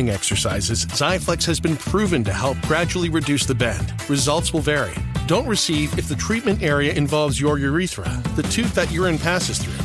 exercises, Xiaflex has been proven to help gradually reduce the bend. Results will vary. Don't receive if the treatment area involves your urethra, the tooth that urine passes through,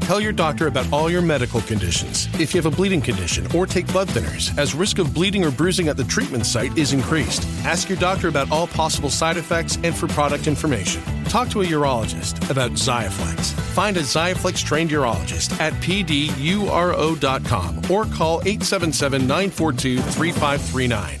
Tell your doctor about all your medical conditions. If you have a bleeding condition or take blood thinners, as risk of bleeding or bruising at the treatment site is increased. Ask your doctor about all possible side effects and for product information. Talk to a urologist about Xiaflex. Find a Xiaflex trained urologist at pduro.com or call 877 942 3539.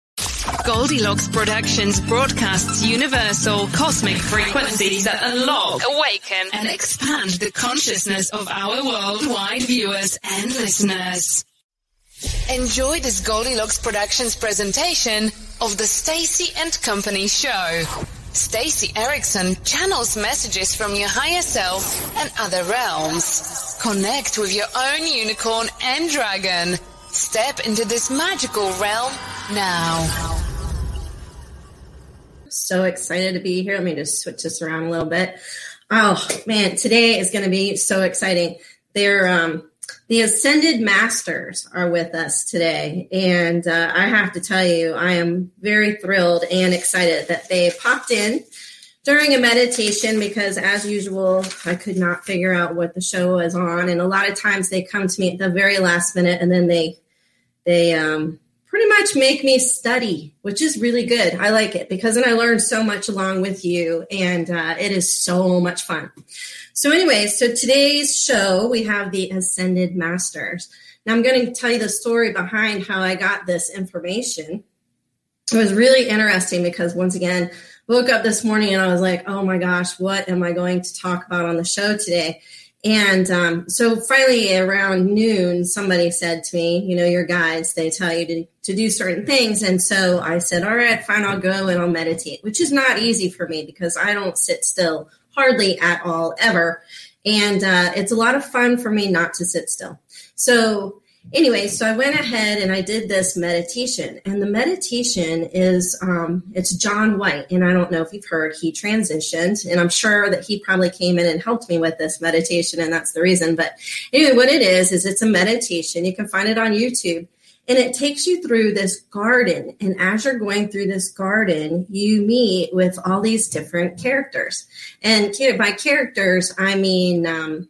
Goldilocks Productions broadcasts universal cosmic frequencies that unlock, awaken, and expand the consciousness of our worldwide viewers and listeners. Enjoy this Goldilocks Productions presentation of the Stacy and Company show. Stacy Erickson channels messages from your higher self and other realms. Connect with your own unicorn and dragon. Step into this magical realm now. So excited to be here. Let me just switch this around a little bit. Oh man, today is going to be so exciting. They're um, the Ascended Masters are with us today, and uh, I have to tell you, I am very thrilled and excited that they popped in during a meditation because as usual i could not figure out what the show was on and a lot of times they come to me at the very last minute and then they they um, pretty much make me study which is really good. I like it because then i learn so much along with you and uh, it is so much fun. So anyway so today's show we have the ascended masters. Now i'm going to tell you the story behind how i got this information. It was really interesting because once again woke up this morning and I was like, oh my gosh, what am I going to talk about on the show today? And um, so finally, around noon, somebody said to me, You know, your guides, they tell you to, to do certain things. And so I said, All right, fine, I'll go and I'll meditate, which is not easy for me because I don't sit still hardly at all ever. And uh, it's a lot of fun for me not to sit still. So anyway, so I went ahead and I did this meditation, and the meditation is um, it's John White, and I don't know if you've heard he transitioned, and I'm sure that he probably came in and helped me with this meditation, and that's the reason. But anyway, what it is is it's a meditation. You can find it on YouTube. And it takes you through this garden. And as you're going through this garden, you meet with all these different characters. And by characters, I mean um,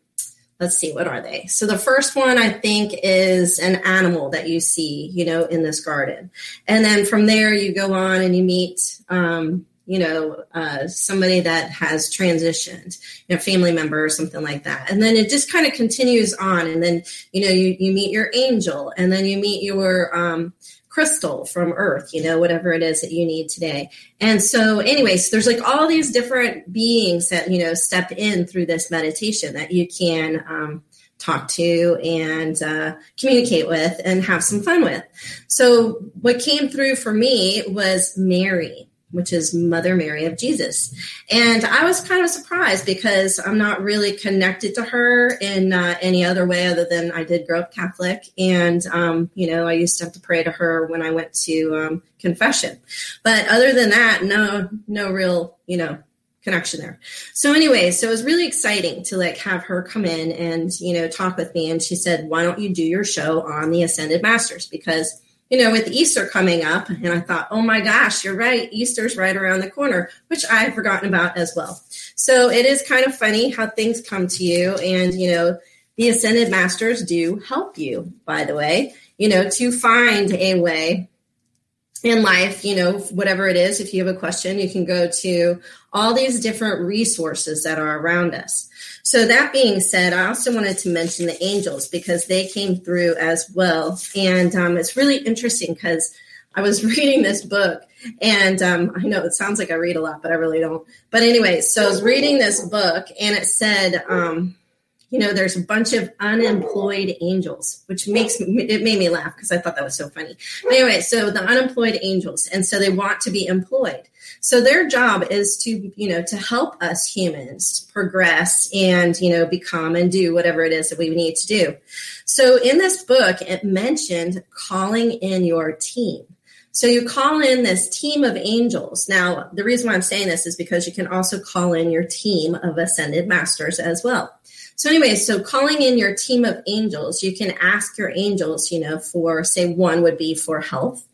let's see, what are they? So the first one I think is an animal that you see, you know, in this garden. And then from there you go on and you meet, um, you know, uh, somebody that has transitioned, you know, family member or something like that. And then it just kind of continues on. And then, you know, you, you meet your angel and then you meet your, um, crystal from earth you know whatever it is that you need today. And so anyways there's like all these different beings that you know step in through this meditation that you can um, talk to and uh, communicate with and have some fun with. So what came through for me was mary which is Mother Mary of Jesus. And I was kind of surprised because I'm not really connected to her in uh, any other way other than I did grow up Catholic. And, um, you know, I used to have to pray to her when I went to um, confession. But other than that, no, no real, you know, connection there. So anyway, so it was really exciting to like have her come in and, you know, talk with me. And she said, why don't you do your show on the Ascended Masters? Because you know, with Easter coming up, and I thought, oh my gosh, you're right. Easter's right around the corner, which I had forgotten about as well. So it is kind of funny how things come to you. And, you know, the Ascended Masters do help you, by the way, you know, to find a way in life, you know, whatever it is, if you have a question, you can go to all these different resources that are around us. So, that being said, I also wanted to mention the angels because they came through as well. And um, it's really interesting because I was reading this book, and um, I know it sounds like I read a lot, but I really don't. But anyway, so I was reading this book, and it said, um, you know, there's a bunch of unemployed angels, which makes it made me laugh because I thought that was so funny. But anyway, so the unemployed angels, and so they want to be employed. So their job is to, you know, to help us humans progress and, you know, become and do whatever it is that we need to do. So in this book, it mentioned calling in your team. So you call in this team of angels. Now, the reason why I'm saying this is because you can also call in your team of ascended masters as well. So anyway, so calling in your team of angels, you can ask your angels, you know, for say one would be for health,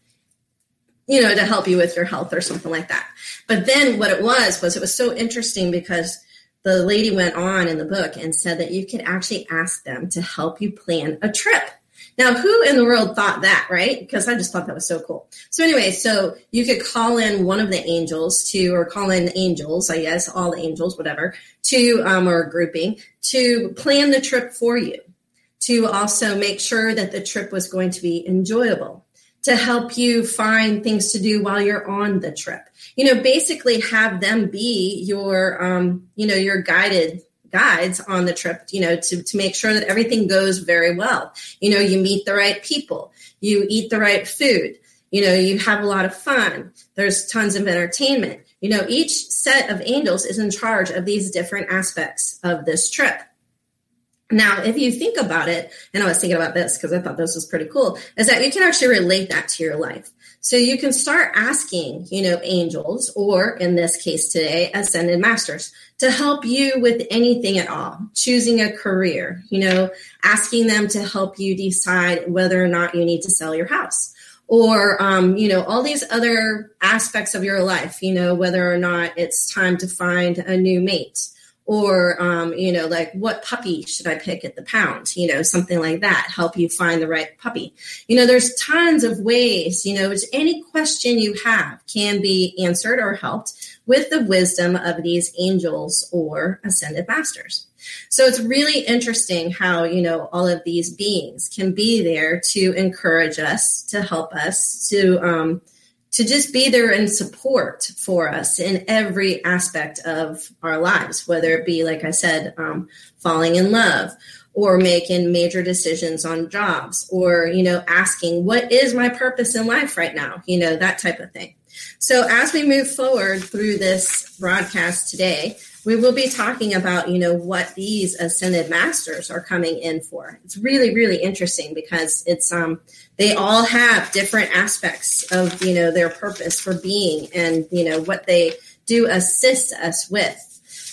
you know, to help you with your health or something like that. But then what it was was it was so interesting because the lady went on in the book and said that you could actually ask them to help you plan a trip. Now, who in the world thought that, right? Because I just thought that was so cool. So anyway, so you could call in one of the angels to, or call in angels, I guess, all angels, whatever, to, um, or grouping to plan the trip for you, to also make sure that the trip was going to be enjoyable, to help you find things to do while you're on the trip. You know, basically have them be your, um, you know, your guided guides on the trip, you know, to, to make sure that everything goes very well. You know, you meet the right people, you eat the right food, you know, you have a lot of fun, there's tons of entertainment. You know, each set of angels is in charge of these different aspects of this trip. Now, if you think about it, and I was thinking about this because I thought this was pretty cool, is that you can actually relate that to your life. So you can start asking, you know, angels, or in this case today, ascended masters, to help you with anything at all, choosing a career, you know, asking them to help you decide whether or not you need to sell your house, or um, you know all these other aspects of your life you know whether or not it's time to find a new mate or um, you know like what puppy should i pick at the pound you know something like that help you find the right puppy. You know there's tons of ways you know any question you have can be answered or helped with the wisdom of these angels or ascended masters so it's really interesting how you know all of these beings can be there to encourage us to help us to um, to just be there and support for us in every aspect of our lives, whether it be, like I said, um, falling in love or making major decisions on jobs or, you know, asking, what is my purpose in life right now? You know, that type of thing. So as we move forward through this broadcast today, we will be talking about, you know, what these ascended masters are coming in for. It's really, really interesting because it's um they all have different aspects of, you know, their purpose for being and, you know, what they do assist us with.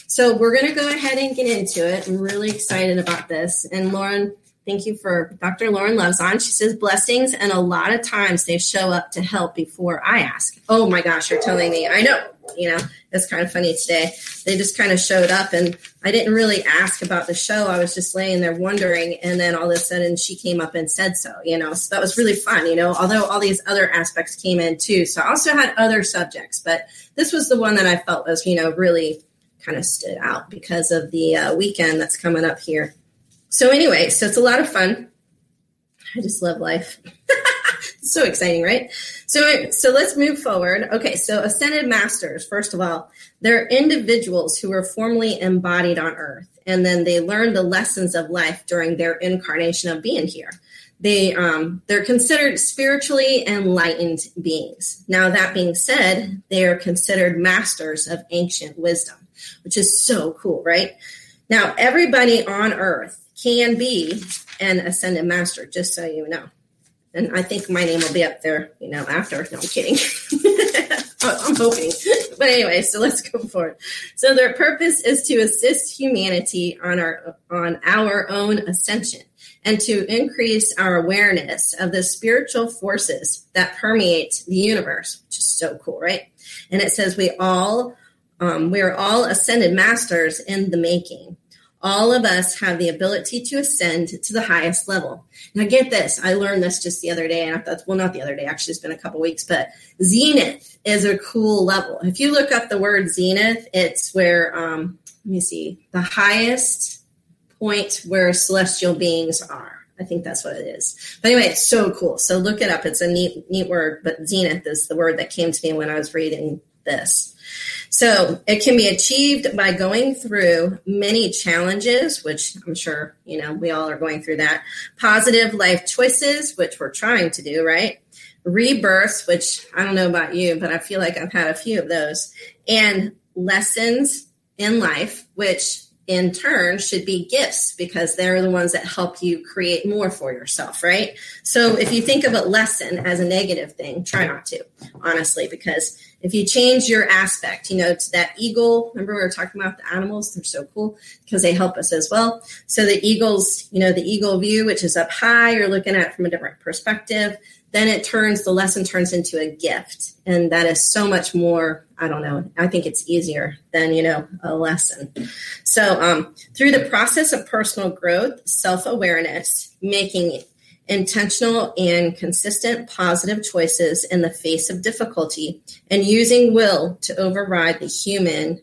So we're going to go ahead and get into it. I'm really excited about this. And Lauren, Thank you for Dr. Lauren Loves on. She says blessings, and a lot of times they show up to help before I ask. Oh my gosh, you're telling me. I know. You know, it's kind of funny today. They just kind of showed up, and I didn't really ask about the show. I was just laying there wondering, and then all of a sudden she came up and said so. You know, so that was really fun. You know, although all these other aspects came in too. So I also had other subjects, but this was the one that I felt was you know really kind of stood out because of the uh, weekend that's coming up here. So anyway, so it's a lot of fun. I just love life. so exciting, right? So so let's move forward. Okay, so ascended masters, first of all, they're individuals who were formerly embodied on earth and then they learned the lessons of life during their incarnation of being here. They um, they're considered spiritually enlightened beings. Now that being said, they are considered masters of ancient wisdom, which is so cool, right? Now everybody on earth can be an ascended master, just so you know. And I think my name will be up there, you know, after. No, I'm kidding. I'm hoping. But anyway, so let's go forward. So their purpose is to assist humanity on our on our own ascension and to increase our awareness of the spiritual forces that permeate the universe, which is so cool, right? And it says we all um, we are all ascended masters in the making all of us have the ability to ascend to the highest level. Now, get this. I learned this just the other day, and I thought, well, not the other day, actually, it's been a couple weeks, but zenith is a cool level. If you look up the word zenith, it's where, um, let me see, the highest point where celestial beings are. I think that's what it is. But anyway, it's so cool. So look it up. It's a neat, neat word, but zenith is the word that came to me when I was reading this. So it can be achieved by going through many challenges, which I'm sure, you know, we all are going through that. Positive life choices, which we're trying to do, right? Rebirths, which I don't know about you, but I feel like I've had a few of those. And lessons in life, which in turn should be gifts because they're the ones that help you create more for yourself, right? So if you think of a lesson as a negative thing, try not to, honestly, because if you change your aspect, you know, to that eagle, remember we were talking about the animals, they're so cool because they help us as well. So the eagles, you know, the eagle view, which is up high, you're looking at from a different perspective. Then it turns the lesson turns into a gift. And that is so much more i don't know i think it's easier than you know a lesson. So um, through the process of personal growth self-awareness making intentional and consistent positive choices in the face of difficulty and using will to override the human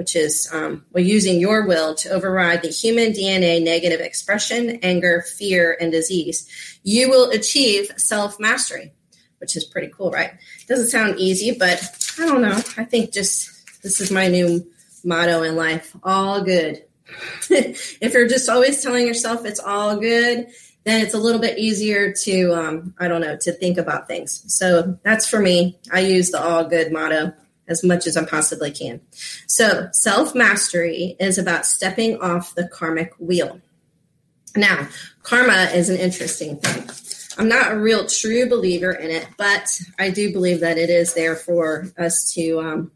which is um, well, using your will to override the human DNA negative expression, anger, fear, and disease, you will achieve self mastery, which is pretty cool, right? Doesn't sound easy, but I don't know. I think just this is my new motto in life all good. if you're just always telling yourself it's all good, then it's a little bit easier to, um, I don't know, to think about things. So that's for me. I use the all good motto as much as I possibly can. So, self mastery is about stepping off the karmic wheel. Now, karma is an interesting thing. I'm not a real true believer in it, but I do believe that it is there for us to, um,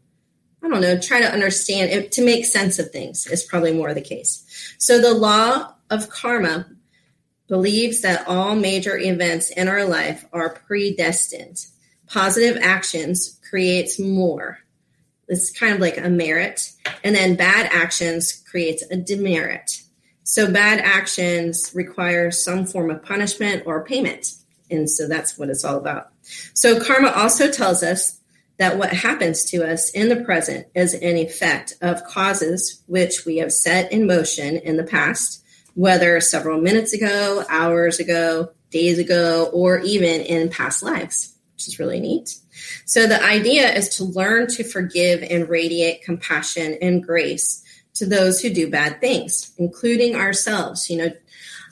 I don't know, try to understand it, to make sense of things is probably more the case. So, the law of karma believes that all major events in our life are predestined. Positive actions creates more. It's kind of like a merit. And then bad actions creates a demerit. So bad actions require some form of punishment or payment. And so that's what it's all about. So karma also tells us that what happens to us in the present is an effect of causes which we have set in motion in the past, whether several minutes ago, hours ago, days ago, or even in past lives, which is really neat. So the idea is to learn to forgive and radiate compassion and grace to those who do bad things, including ourselves. You know,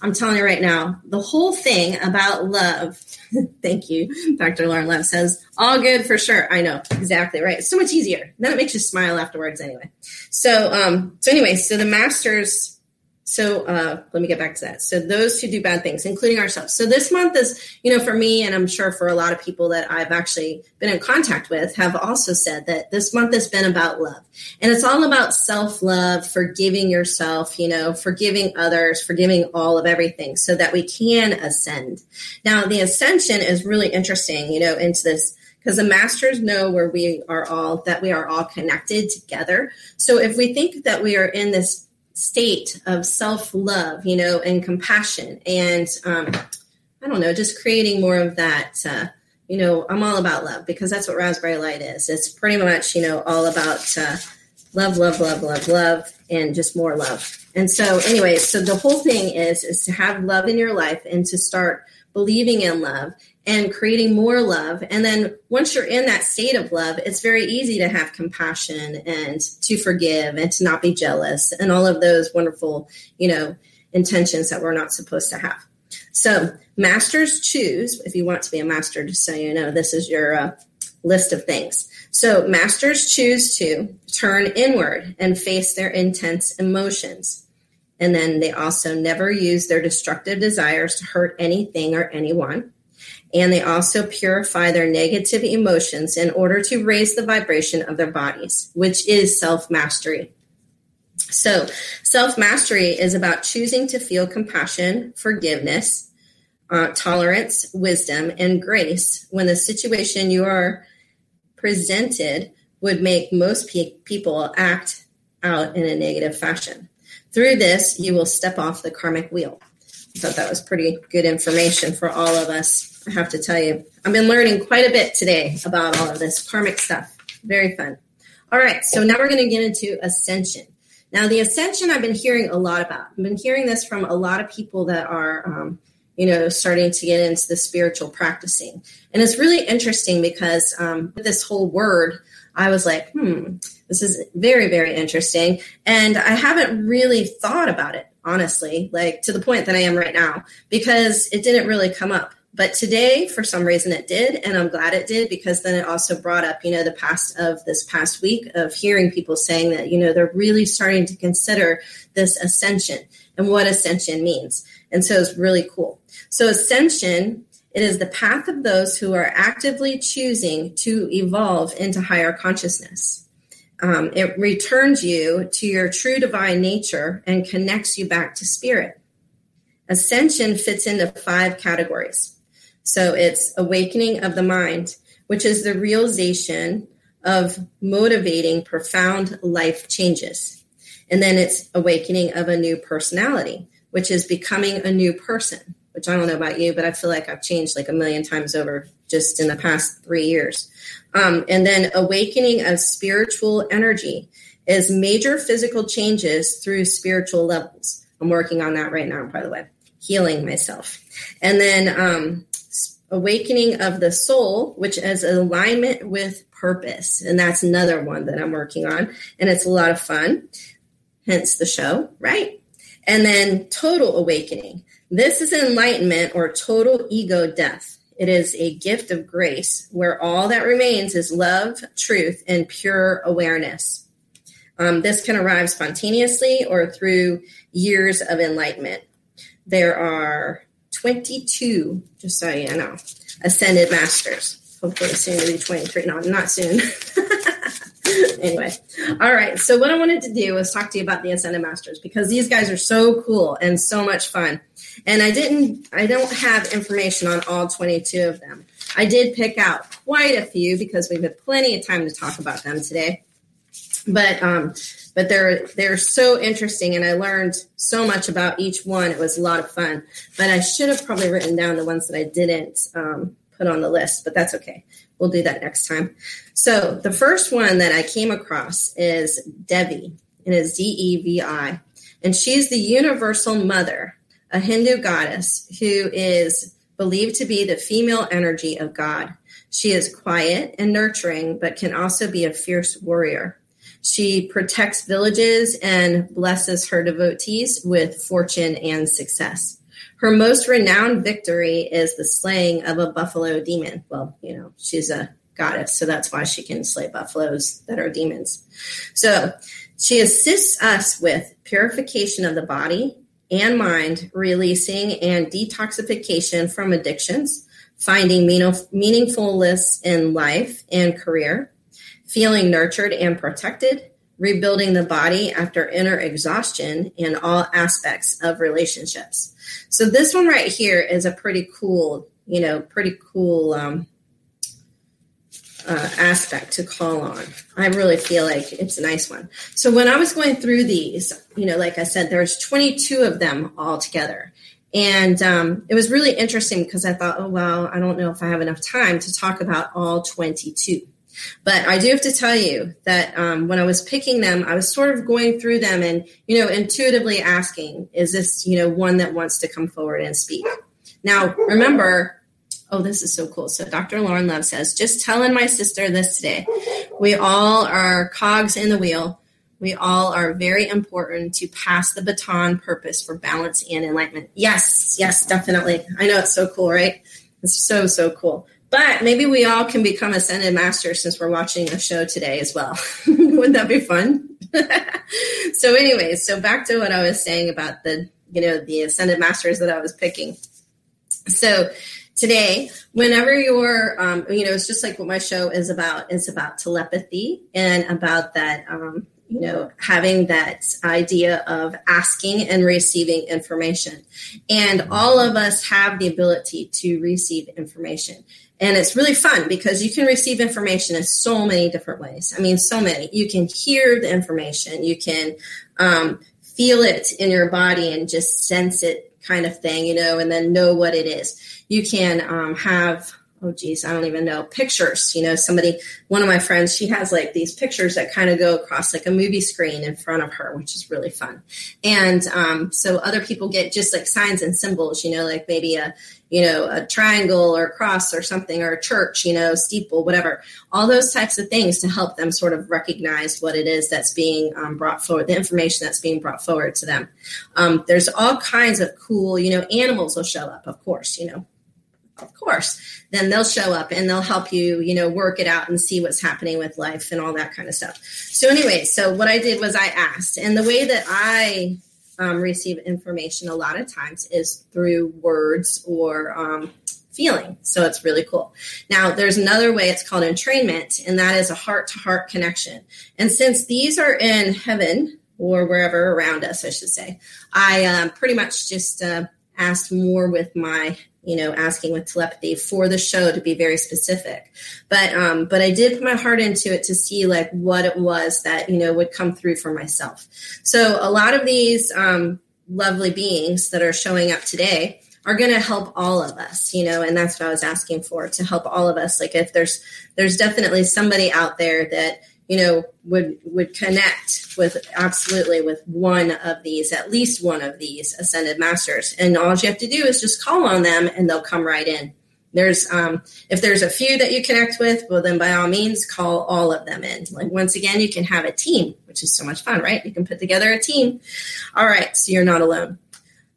I'm telling you right now, the whole thing about love. thank you, Dr. Lauren Love says, all good for sure. I know exactly right. It's so much easier. Then it makes you smile afterwards, anyway. So, um, so anyway, so the masters so uh, let me get back to that. So those who do bad things, including ourselves. So this month is, you know, for me, and I'm sure for a lot of people that I've actually been in contact with, have also said that this month has been about love, and it's all about self love, forgiving yourself, you know, forgiving others, forgiving all of everything, so that we can ascend. Now, the ascension is really interesting, you know, into this because the masters know where we are all that we are all connected together. So if we think that we are in this state of self love, you know, and compassion. And um, I don't know, just creating more of that. Uh, you know, I'm all about love because that's what Raspberry Light is. It's pretty much, you know, all about uh, love, love, love, love, love, and just more love. And so, anyway, so the whole thing is is to have love in your life and to start believing in love and creating more love. And then once you're in that state of love, it's very easy to have compassion and to forgive and to not be jealous and all of those wonderful, you know, intentions that we're not supposed to have. So, masters choose, if you want to be a master, just so you know, this is your uh, list of things. So, masters choose to turn inward and face their intense emotions. And then they also never use their destructive desires to hurt anything or anyone and they also purify their negative emotions in order to raise the vibration of their bodies, which is self mastery. So, self mastery is about choosing to feel compassion, forgiveness, uh, tolerance, wisdom, and grace when the situation you are presented would make most pe- people act out in a negative fashion. Through this, you will step off the karmic wheel. I thought that was pretty good information for all of us I have to tell you. I've been learning quite a bit today about all of this karmic stuff. Very fun. All right, so now we're going to get into ascension. Now, the ascension I've been hearing a lot about. I've been hearing this from a lot of people that are, um, you know, starting to get into the spiritual practicing. And it's really interesting because um, this whole word, I was like, hmm, this is very, very interesting. And I haven't really thought about it, honestly, like to the point that I am right now, because it didn't really come up but today, for some reason, it did. And I'm glad it did because then it also brought up, you know, the past of this past week of hearing people saying that, you know, they're really starting to consider this ascension and what ascension means. And so it's really cool. So, ascension, it is the path of those who are actively choosing to evolve into higher consciousness. Um, it returns you to your true divine nature and connects you back to spirit. Ascension fits into five categories so it's awakening of the mind, which is the realization of motivating profound life changes. And then it's awakening of a new personality, which is becoming a new person, which I don't know about you, but I feel like I've changed like a million times over just in the past three years. Um, and then awakening of spiritual energy is major physical changes through spiritual levels. I'm working on that right now, by the way, healing myself. And then um, awakening of the soul, which is alignment with purpose. And that's another one that I'm working on. And it's a lot of fun, hence the show, right? And then total awakening. This is enlightenment or total ego death. It is a gift of grace where all that remains is love, truth, and pure awareness. Um, this can arrive spontaneously or through years of enlightenment. There are 22, just so you know, ascended masters. Hopefully soon to be 23. No, not soon. anyway, all right. So what I wanted to do was talk to you about the Ascended Masters because these guys are so cool and so much fun. And I didn't, I don't have information on all 22 of them. I did pick out quite a few because we've had plenty of time to talk about them today. But um, but they're they're so interesting, and I learned so much about each one. It was a lot of fun. But I should have probably written down the ones that I didn't um, put on the list, but that's okay. We'll do that next time. So the first one that I came across is Devi, and it's D E V I, and she's the universal mother, a Hindu goddess who is believed to be the female energy of God. She is quiet and nurturing, but can also be a fierce warrior. She protects villages and blesses her devotees with fortune and success. Her most renowned victory is the slaying of a buffalo demon. Well, you know, she's a goddess, so that's why she can slay buffaloes that are demons. So she assists us with purification of the body and mind, releasing and detoxification from addictions, finding meaningfulness in life and career, feeling nurtured and protected, rebuilding the body after inner exhaustion in all aspects of relationships. So this one right here is a pretty cool, you know, pretty cool um, uh, aspect to call on. I really feel like it's a nice one. So when I was going through these, you know, like I said, there's 22 of them all together. And um, it was really interesting because I thought, oh, well, I don't know if I have enough time to talk about all 22. But I do have to tell you that um, when I was picking them, I was sort of going through them and, you know, intuitively asking, is this, you know, one that wants to come forward and speak? Now, remember, oh, this is so cool. So Dr. Lauren Love says, just telling my sister this today. We all are cogs in the wheel. We all are very important to pass the baton purpose for balance and enlightenment. Yes, yes, definitely. I know it's so cool, right? It's so, so cool. But maybe we all can become ascended masters since we're watching a show today as well. Wouldn't that be fun? so, anyways, so back to what I was saying about the, you know, the ascended masters that I was picking. So today, whenever you're, um, you know, it's just like what my show is about. It's about telepathy and about that, um, you know, having that idea of asking and receiving information. And all of us have the ability to receive information. And it's really fun because you can receive information in so many different ways. I mean, so many. You can hear the information, you can um, feel it in your body and just sense it, kind of thing, you know, and then know what it is. You can um, have oh geez, I don't even know, pictures. You know, somebody, one of my friends, she has like these pictures that kind of go across like a movie screen in front of her, which is really fun. And um, so other people get just like signs and symbols, you know, like maybe a, you know, a triangle or a cross or something, or a church, you know, steeple, whatever, all those types of things to help them sort of recognize what it is that's being um, brought forward, the information that's being brought forward to them. Um, there's all kinds of cool, you know, animals will show up, of course, you know, of course then they'll show up and they'll help you you know work it out and see what's happening with life and all that kind of stuff so anyway so what i did was i asked and the way that i um, receive information a lot of times is through words or um, feeling. So it's really cool. Now, there's another way it's called entrainment, and that is a heart to heart connection. And since these are in heaven or wherever around us, I should say, I um, pretty much just uh, asked more with my you know asking with telepathy for the show to be very specific. But um but i did put my heart into it to see like what it was that you know would come through for myself. So a lot of these um lovely beings that are showing up today are going to help all of us you know and that's what i was asking for to help all of us. Like if there's there's definitely somebody out there that you know would would connect with absolutely with one of these at least one of these ascended masters. And all you have to do is just call on them and they'll come right in. There's um if there's a few that you connect with well then by all means call all of them in. Like once again you can have a team which is so much fun right? You can put together a team. All right so you're not alone.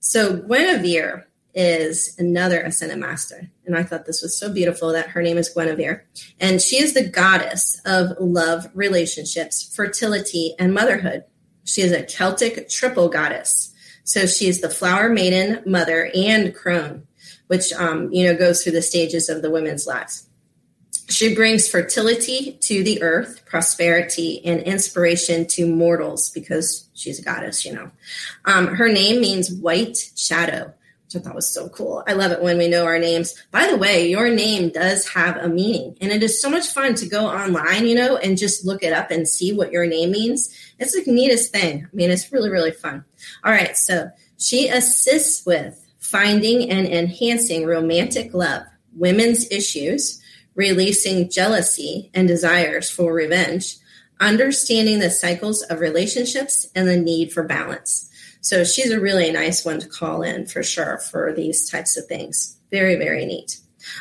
So guinevere is another ascended master. And I thought this was so beautiful that her name is Guinevere. And she is the goddess of love, relationships, fertility, and motherhood. She is a Celtic triple goddess. So she is the flower maiden, mother, and crone, which, um, you know, goes through the stages of the women's lives. She brings fertility to the earth, prosperity, and inspiration to mortals because she's a goddess, you know. Um, her name means white shadow, which I thought was so cool. I love it when we know our names. By the way, your name does have a meaning, and it is so much fun to go online, you know, and just look it up and see what your name means. It's the neatest thing. I mean, it's really, really fun. All right, so she assists with finding and enhancing romantic love, women's issues, releasing jealousy and desires for revenge, understanding the cycles of relationships and the need for balance. So she's a really nice one to call in for sure for these types of things. Very, very neat.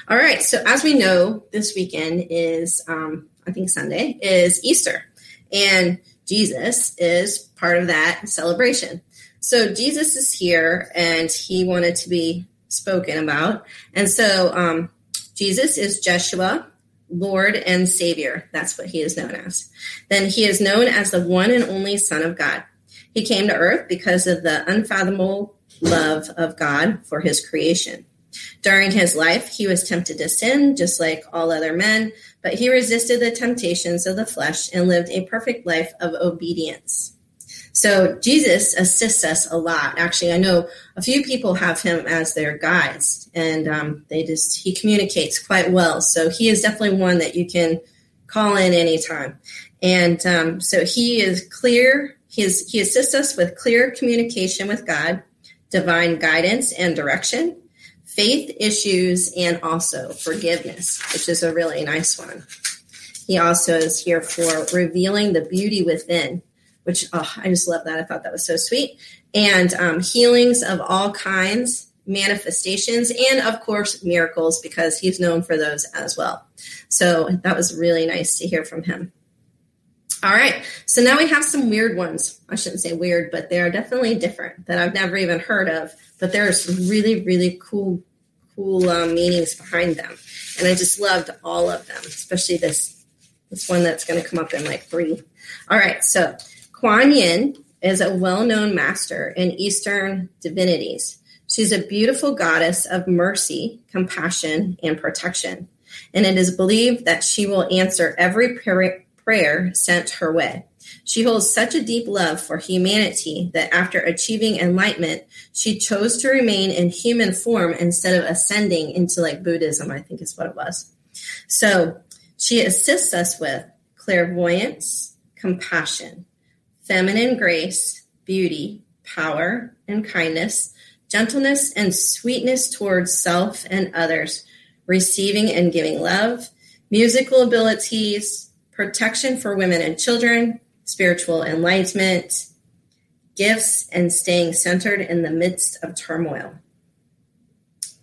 All right. So as we know, this weekend is, um, I think Sunday is Easter, and Jesus is part of that celebration. So Jesus is here, and he wanted to be spoken about, and so um, Jesus is Jeshua, Lord and Savior. That's what he is known as. Then he is known as the one and only Son of God. He came to earth because of the unfathomable love of God for his creation. During his life, he was tempted to sin, just like all other men, but he resisted the temptations of the flesh and lived a perfect life of obedience. So Jesus assists us a lot. Actually, I know a few people have him as their guides, and um, they just he communicates quite well. So he is definitely one that you can call in anytime. And um, so he is clear he, assists us with clear communication with God, divine guidance and direction, faith issues, and also forgiveness, which is a really nice one. He also is here for revealing the beauty within, which oh, I just love that. I thought that was so sweet. And um, healings of all kinds, manifestations, and of course, miracles, because he's known for those as well. So that was really nice to hear from him. All right. So now we have some weird ones. I shouldn't say weird, but they're definitely different that I've never even heard of. But there's really, really cool, cool um, meanings behind them. And I just loved all of them, especially this this one that's going to come up in like three. All right. So Kuan Yin is a well-known master in Eastern divinities. She's a beautiful goddess of mercy, compassion, and protection. And it is believed that she will answer every prayer prayer sent her way. She holds such a deep love for humanity that after achieving enlightenment, she chose to remain in human form instead of ascending into like Buddhism, I think is what it was. So she assists us with clairvoyance, compassion, feminine grace, beauty, power, and kindness, gentleness and sweetness towards self and others, receiving and giving love, musical abilities, protection for women and children, spiritual enlightenment, gifts, and staying centered in the midst of turmoil.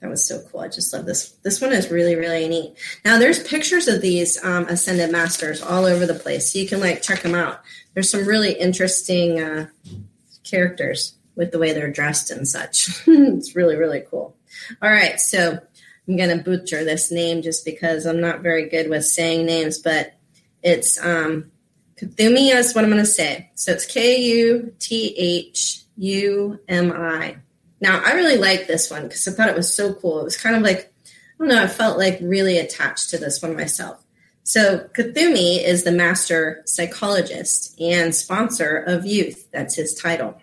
That was so cool. I just love this. This one is really, really neat. Now, there's pictures of these um, ascended masters all over the place, so you can like check them out. There's some really interesting uh, characters with the way they're dressed and such. it's really, really cool. All right, so I'm going to butcher this name just because I'm not very good with saying names, but it's um, Kuthumi is what I'm going to say. So it's K U T H U M I. Now, I really like this one because I thought it was so cool. It was kind of like, I don't know, I felt like really attached to this one myself. So, Kuthumi is the master psychologist and sponsor of youth. That's his title.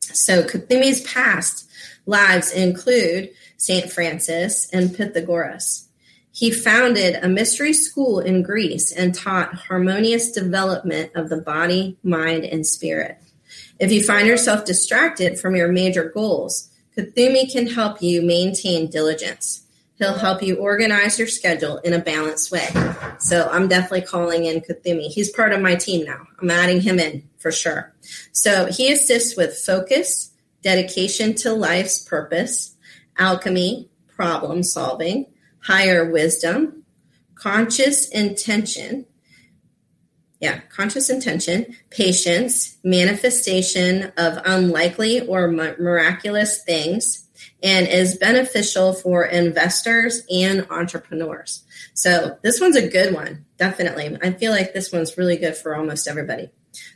So, Kuthumi's past lives include St. Francis and Pythagoras. He founded a mystery school in Greece and taught harmonious development of the body, mind, and spirit. If you find yourself distracted from your major goals, Kuthumi can help you maintain diligence. He'll help you organize your schedule in a balanced way. So I'm definitely calling in Kuthumi. He's part of my team now. I'm adding him in for sure. So he assists with focus, dedication to life's purpose, alchemy, problem solving, higher wisdom, conscious intention. Yeah, conscious intention, patience, manifestation of unlikely or miraculous things, and is beneficial for investors and entrepreneurs. So, this one's a good one, definitely. I feel like this one's really good for almost everybody.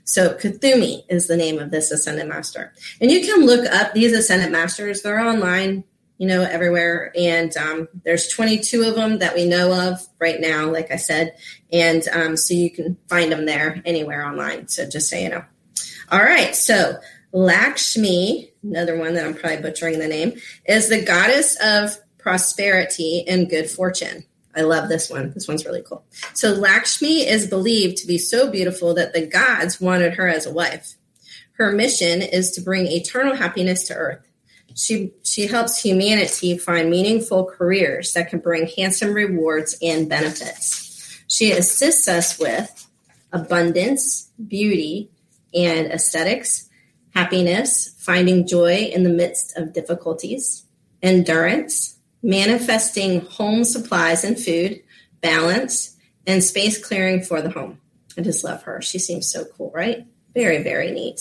So, Kuthumi is the name of this Ascendant Master. And you can look up these Ascendant Masters, they're online you know, everywhere. And um, there's 22 of them that we know of right now, like I said. And um, so you can find them there anywhere online. So just so you know. All right. So Lakshmi, another one that I'm probably butchering the name, is the goddess of prosperity and good fortune. I love this one. This one's really cool. So Lakshmi is believed to be so beautiful that the gods wanted her as a wife. Her mission is to bring eternal happiness to earth. She she helps humanity find meaningful careers that can bring handsome rewards and benefits. She assists us with abundance, beauty, and aesthetics, happiness, finding joy in the midst of difficulties, endurance, manifesting home supplies and food, balance, and space clearing for the home. I just love her. She seems so cool, right? Very, very neat.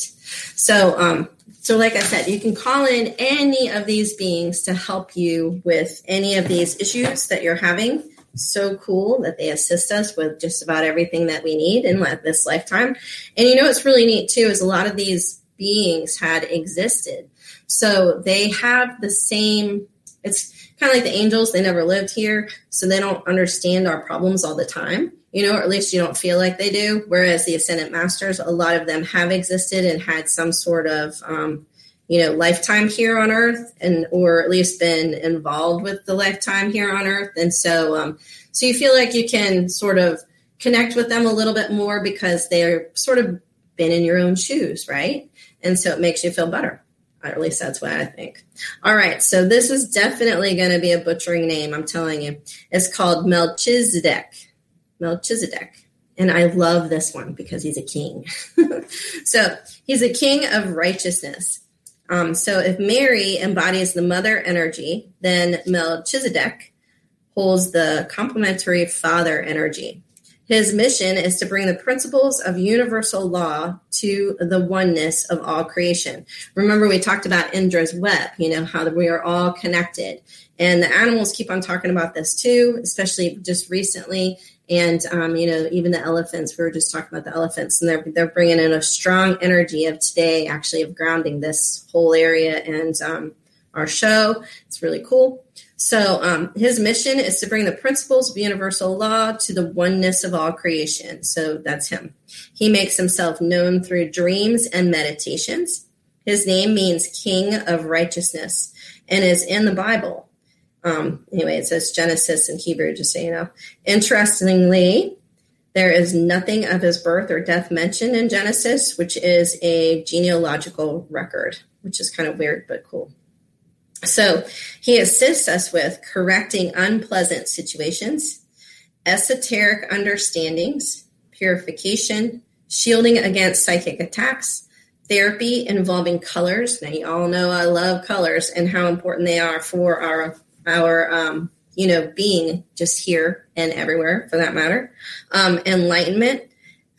So, um, so like I said, you can call in any of these beings to help you with any of these issues that you're having. So cool that they assist us with just about everything that we need in this lifetime. And you know what's really neat too is a lot of these beings had existed. So they have the same it's kind of like the angels, they never lived here, so they don't understand our problems all the time you know, or at least you don't feel like they do. Whereas the Ascended Masters, a lot of them have existed and had some sort of, um, you know, lifetime here on Earth, and or at least been involved with the lifetime here on Earth, and so, um, so you feel like you can sort of connect with them a little bit more because they're sort of been in your own shoes, right? And so it makes you feel better. Or at least that's what I think. All right, so this is definitely going to be a butchering name. I'm telling you. It's called Melchizedek. Melchizedek. And I love this one because he's a king. so he's a king of righteousness. Um, so if Mary embodies the mother energy, then Melchizedek holds the complementary father energy. His mission is to bring the principles of universal law to the oneness of all creation. Remember, we talked about Indra's web, you know, how we are all connected. And the animals keep on talking about this too, especially just recently and um, you know even the elephants we were just talking about the elephants and they're they're bringing in a strong energy of today actually of grounding this whole area and um, our show. It's really cool. So um, his mission is to bring the principles of universal law to the oneness of all creation. So that's him. He makes himself known through dreams and meditations. His name means king of righteousness and is in the bible um, anyway, it says Genesis in Hebrew, just so you know. Interestingly, there is nothing of his birth or death mentioned in Genesis, which is a genealogical record, which is kind of weird but cool. So he assists us with correcting unpleasant situations, esoteric understandings, purification, shielding against psychic attacks, therapy involving colors. Now, you all know I love colors and how important they are for our our um, you know being just here and everywhere for that matter. Um, enlightenment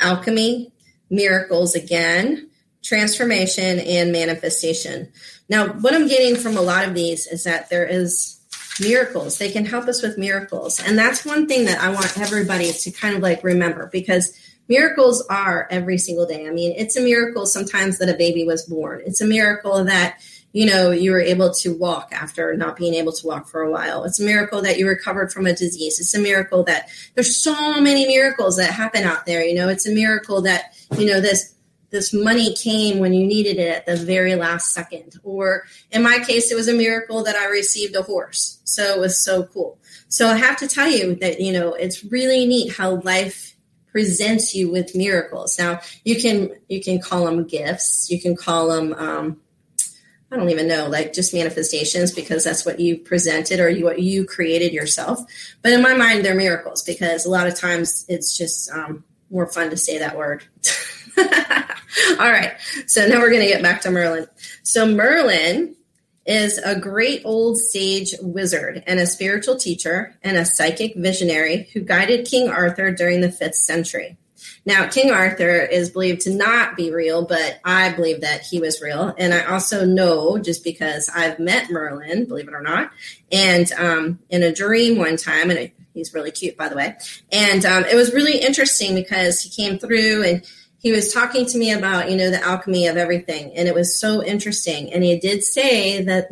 alchemy miracles again transformation and manifestation. Now what i'm getting from a lot of these is that there is miracles. They can help us with miracles. And that's one thing that i want everybody to kind of like remember because miracles are every single day. I mean it's a miracle sometimes that a baby was born. It's a miracle that you know, you were able to walk after not being able to walk for a while. It's a miracle that you recovered from a disease. It's a miracle that there's so many miracles that happen out there. You know, it's a miracle that, you know, this this money came when you needed it at the very last second. Or in my case, it was a miracle that I received a horse. So it was so cool. So I have to tell you that, you know, it's really neat how life presents you with miracles. Now you can you can call them gifts, you can call them um, I don't even know, like just manifestations because that's what you presented or you, what you created yourself. But in my mind, they're miracles because a lot of times it's just um, more fun to say that word. All right. So now we're going to get back to Merlin. So Merlin is a great old sage wizard and a spiritual teacher and a psychic visionary who guided King Arthur during the fifth century. Now, King Arthur is believed to not be real, but I believe that he was real. And I also know, just because I've met Merlin, believe it or not, and um, in a dream one time, and he's really cute, by the way. And um, it was really interesting because he came through and he was talking to me about, you know, the alchemy of everything. And it was so interesting. And he did say that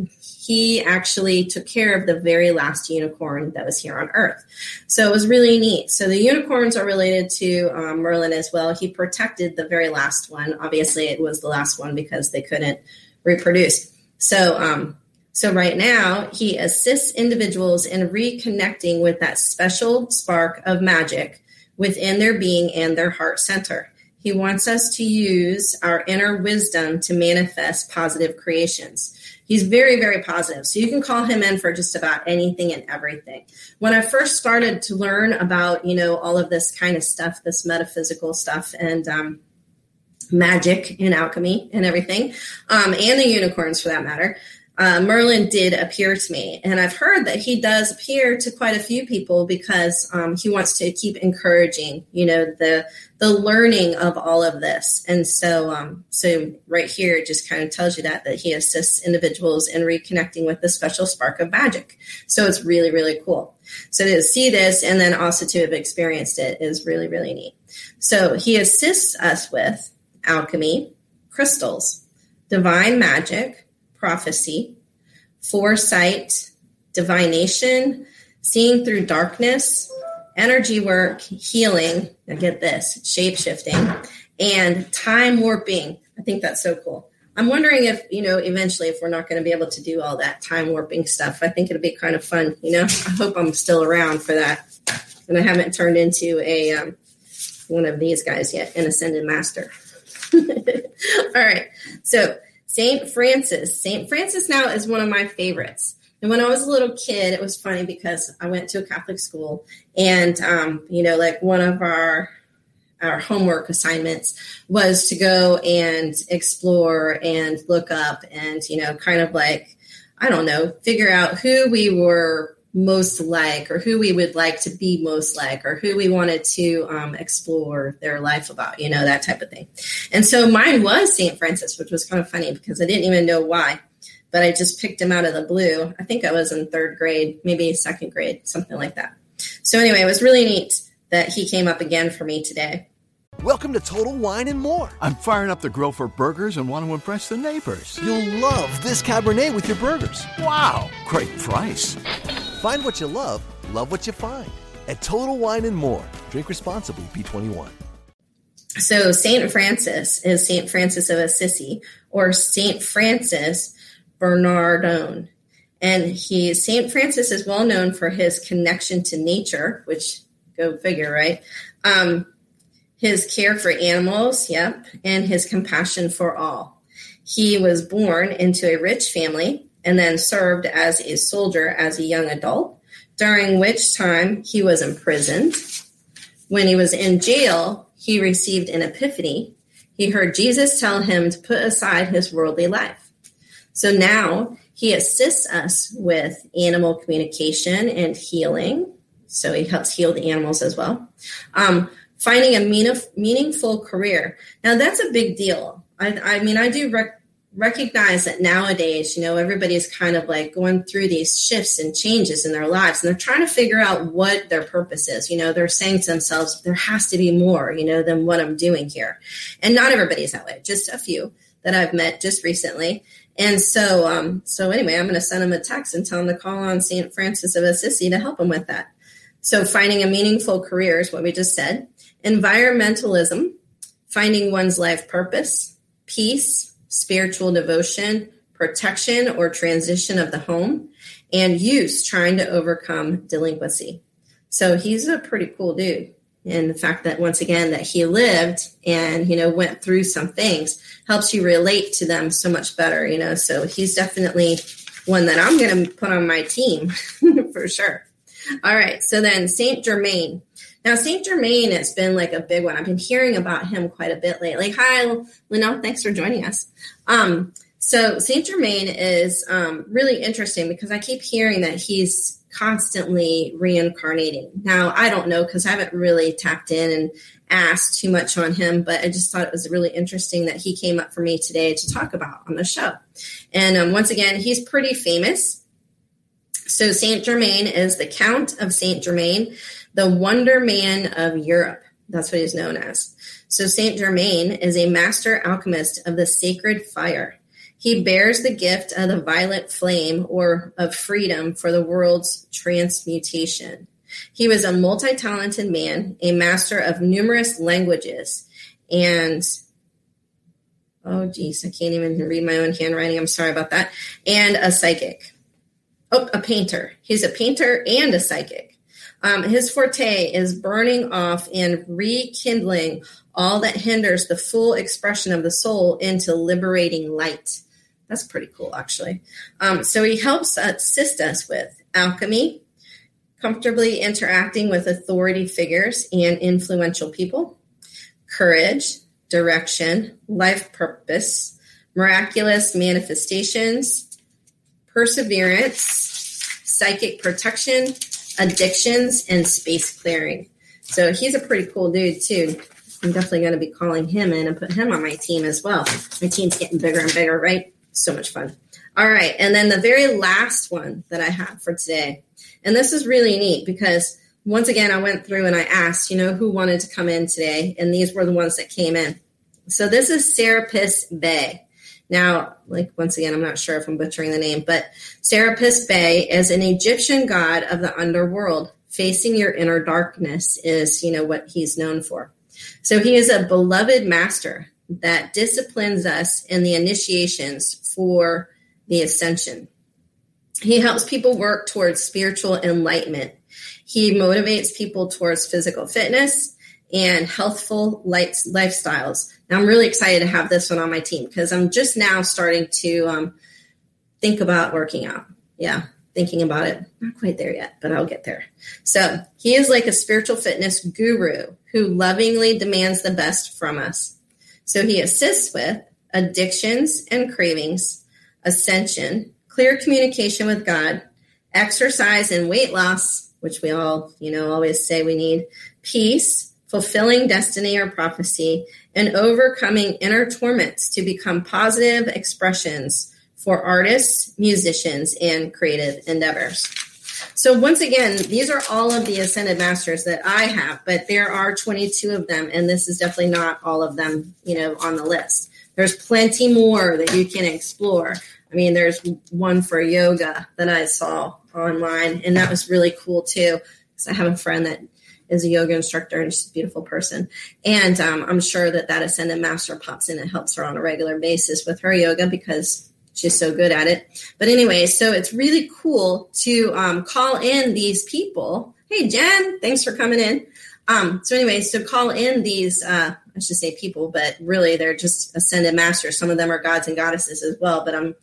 he actually took care of the very last unicorn that was here on Earth. So it was really neat. So the unicorns are related to um, Merlin as well. He protected the very last one. Obviously, it was the last one because they couldn't reproduce. So, um, so right now, he assists individuals in reconnecting with that special spark of magic within their being and their heart center. He wants us to use our inner wisdom to manifest positive creations. He's very, very positive. So you can call him in for just about anything and everything. When I first started to learn about, you know, all of this kind of stuff, this metaphysical stuff and um, magic and alchemy and everything, um, and the unicorns for that matter, uh, Merlin did appear to me. And I've heard that he does appear to quite a few people because um, he wants to keep encouraging, you know, the the learning of all of this. And so, um, so right here, it just kind of tells you that that he assists individuals in reconnecting with the special spark of magic. So it's really, really cool. So to see this and then also to have experienced it is really, really neat. So he assists us with alchemy, crystals, divine magic prophecy, foresight, divination, seeing through darkness, energy work, healing. Now get this, shape shifting, and time warping. I think that's so cool. I'm wondering if, you know, eventually if we're not going to be able to do all that time warping stuff. I think it'll be kind of fun, you know. I hope I'm still around for that. And I haven't turned into a um, one of these guys yet, an ascended master. all right. So St. Francis. St. Francis now is one of my favorites. And when I was a little kid, it was funny because I went to a Catholic school, and um, you know, like one of our our homework assignments was to go and explore and look up and you know, kind of like I don't know, figure out who we were most like or who we would like to be most like or who we wanted to um, explore their life about you know that type of thing and so mine was st francis which was kind of funny because i didn't even know why but i just picked him out of the blue i think i was in third grade maybe second grade something like that so anyway it was really neat that he came up again for me today Welcome to Total Wine and More. I'm firing up the grill for burgers and want to impress the neighbors. You'll love this Cabernet with your burgers. Wow, great price. Find what you love, love what you find at Total Wine and More. Drink responsibly, B21. So, St. Francis is St. Francis of Assisi or St. Francis Bernardone. And he, St. Francis is well known for his connection to nature, which go figure, right? Um, his care for animals, yep, and his compassion for all. He was born into a rich family and then served as a soldier as a young adult, during which time he was imprisoned. When he was in jail, he received an epiphany. He heard Jesus tell him to put aside his worldly life. So now he assists us with animal communication and healing. So he helps heal the animals as well. Um, finding a meaningful career. Now that's a big deal. I, I mean, I do rec- recognize that nowadays, you know, everybody's kind of like going through these shifts and changes in their lives and they're trying to figure out what their purpose is. You know, they're saying to themselves, there has to be more, you know, than what I'm doing here. And not everybody's that way, just a few that I've met just recently. And so, um, so anyway, I'm going to send them a text and tell them to call on St. Francis of Assisi to help them with that. So finding a meaningful career is what we just said. Environmentalism, finding one's life purpose, peace, spiritual devotion, protection or transition of the home, and use trying to overcome delinquency. So he's a pretty cool dude. And the fact that once again that he lived and you know went through some things helps you relate to them so much better, you know. So he's definitely one that I'm going to put on my team for sure. All right, so then Saint Germain. Now, St. Germain has been like a big one. I've been hearing about him quite a bit lately. Hi, Linnell. Thanks for joining us. Um, so, St. Germain is um, really interesting because I keep hearing that he's constantly reincarnating. Now, I don't know because I haven't really tapped in and asked too much on him, but I just thought it was really interesting that he came up for me today to talk about on the show. And um, once again, he's pretty famous. So, Saint Germain is the Count of Saint Germain the Wonder Man of Europe. That's what he's known as. So Saint Germain is a master alchemist of the sacred fire. He bears the gift of the violet flame or of freedom for the world's transmutation. He was a multi talented man, a master of numerous languages, and oh, geez, I can't even read my own handwriting. I'm sorry about that. And a psychic. Oh, a painter. He's a painter and a psychic. Um, his forte is burning off and rekindling all that hinders the full expression of the soul into liberating light. That's pretty cool, actually. Um, so he helps assist us with alchemy, comfortably interacting with authority figures and influential people, courage, direction, life purpose, miraculous manifestations, perseverance, psychic protection, addictions, and space clearing. So he's a pretty cool dude, too. I'm definitely going to be calling him in and put him on my team as well. My team's getting bigger and bigger, right? So much fun. All right. And then the very last one that I have for today. And this is really neat because once again, I went through and I asked, you know, who wanted to come in today. And these were the ones that came in. So this is Serapis Bey. Now, like once again, I'm not sure if I'm butchering the name, but Serapis Bey is an Egyptian god of the underworld. Facing your inner darkness is, you know, what he's known for. So he is a beloved master that disciplines us in the initiations for the ascension. He helps people work towards spiritual enlightenment. He motivates people towards physical fitness and healthful lifestyles. Now, I'm really excited to have this one on my team because I'm just now starting to um, think about working out. Yeah, thinking about it. Not quite there yet, but I'll get there. So, he is like a spiritual fitness guru who lovingly demands the best from us. So, he assists with addictions and cravings, ascension, clear communication with God, exercise and weight loss, which we all, you know, always say we need, peace, fulfilling destiny or prophecy, and overcoming inner torments to become positive expressions for artists, musicians, and creative endeavors. So, once again, these are all of the Ascended Masters that I have, but there are 22 of them, and this is definitely not all of them, you know, on the list. There's plenty more that you can explore. I mean, there's one for yoga that I saw online, and that was really cool too. Because I have a friend that is a yoga instructor and she's a beautiful person. And um, I'm sure that that ascended master pops in and helps her on a regular basis with her yoga because she's so good at it. But anyway, so it's really cool to um, call in these people. Hey, Jen, thanks for coming in. Um, so anyway, so call in these, uh, I should say people, but really they're just ascended masters. Some of them are gods and goddesses as well, but I'm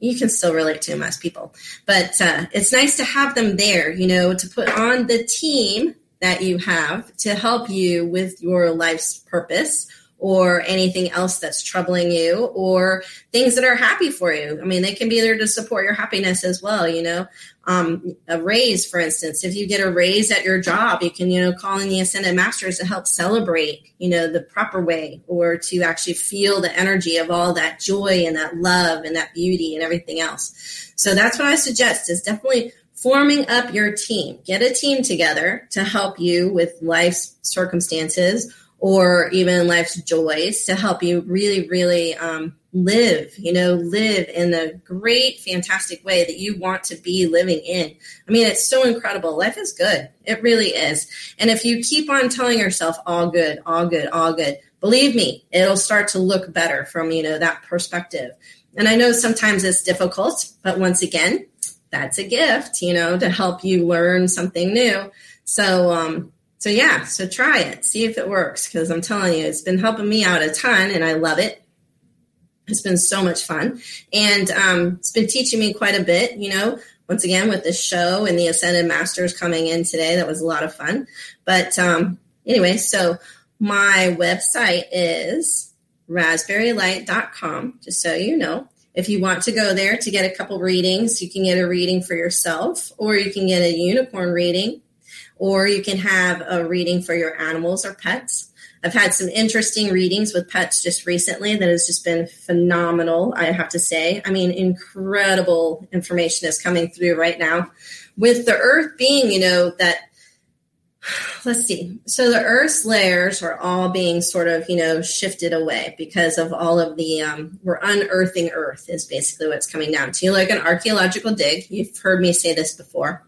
you can still relate to them as people. But uh, it's nice to have them there, you know, to put on the team that you have to help you with your life's purpose or anything else that's troubling you or things that are happy for you. I mean, they can be there to support your happiness as well, you know. Um, a raise, for instance, if you get a raise at your job, you can, you know, call in the Ascended Masters to help celebrate, you know, the proper way or to actually feel the energy of all that joy and that love and that beauty and everything else. So that's what I suggest is definitely forming up your team. Get a team together to help you with life's circumstances or even life's joys to help you really, really um, live, you know, live in the great, fantastic way that you want to be living in. I mean, it's so incredible. Life is good. It really is. And if you keep on telling yourself, all good, all good, all good, believe me, it'll start to look better from, you know, that perspective. And I know sometimes it's difficult, but once again, that's a gift, you know, to help you learn something new. So, um, so yeah, so try it, see if it works. Because I'm telling you, it's been helping me out a ton, and I love it. It's been so much fun, and um, it's been teaching me quite a bit. You know, once again with this show and the Ascended Masters coming in today, that was a lot of fun. But um, anyway, so my website is raspberrylight.com, just so you know. If you want to go there to get a couple readings, you can get a reading for yourself, or you can get a unicorn reading or you can have a reading for your animals or pets. I've had some interesting readings with pets just recently that has just been phenomenal, I have to say. I mean, incredible information is coming through right now. With the earth being, you know, that let's see. So the Earth's layers are all being sort of, you know, shifted away because of all of the, um, we're unearthing Earth is basically what's coming down to, you like an archaeological dig. You've heard me say this before.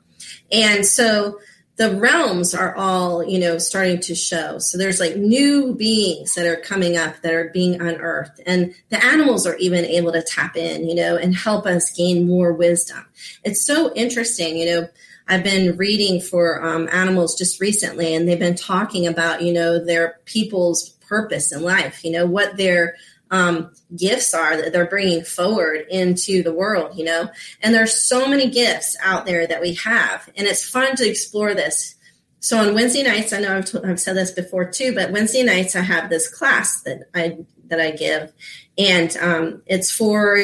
And so the realms are all, you know, starting to show. So there's like new beings that are coming up that are being unearthed. And the animals are even able to tap in, you know, and help us gain more wisdom. It's so interesting, you know I've been reading for um, animals just recently, and they've been talking about, you know, their people's purpose in life, you know, what their um, gifts are that they're bringing forward into the world, you know. And there's so many gifts out there that we have, and it's fun to explore this. So on Wednesday nights, I know I've, t- I've said this before too, but Wednesday nights I have this class that I that I give, and um, it's for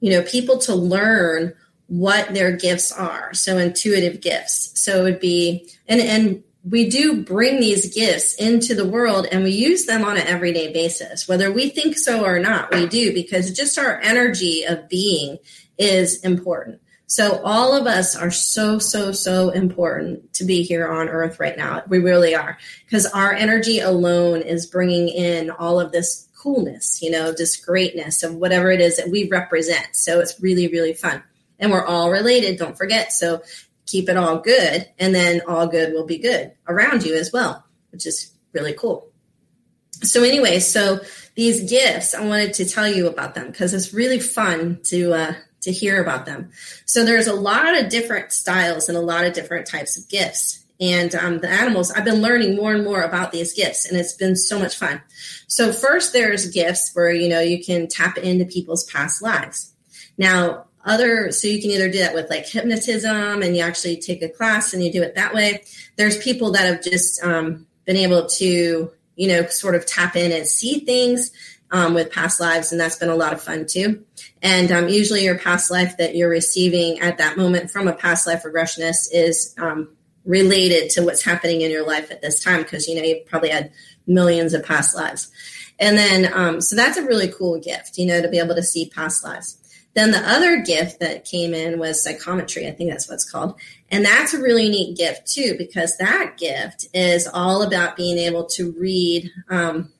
you know people to learn what their gifts are. So intuitive gifts. So it would be and and we do bring these gifts into the world and we use them on an everyday basis, whether we think so or not, we do because just our energy of being is important. So all of us are so, so, so important to be here on earth right now. We really are because our energy alone is bringing in all of this coolness, you know, this greatness of whatever it is that we represent. So it's really, really fun and we're all related. Don't forget. So keep it all good, and then all good will be good around you as well, which is really cool. So, anyway, so these gifts, I wanted to tell you about them because it's really fun to uh, to hear about them. So, there's a lot of different styles and a lot of different types of gifts. And um, the animals, I've been learning more and more about these gifts, and it's been so much fun. So, first, there's gifts where you know you can tap into people's past lives. Now, other so you can either do that with like hypnotism and you actually take a class and you do it that way. There's people that have just um, been able to you know sort of tap in and see things um, with past lives and that's been a lot of fun too. And um, usually your past life that you're receiving at that moment from a past life regressionist is um, related to what's happening in your life at this time because you know you've probably had millions of past lives. And then um, so that's a really cool gift you know to be able to see past lives then the other gift that came in was psychometry. I think that's what it's called. And that's a really neat gift too, because that gift is all about being able to read um,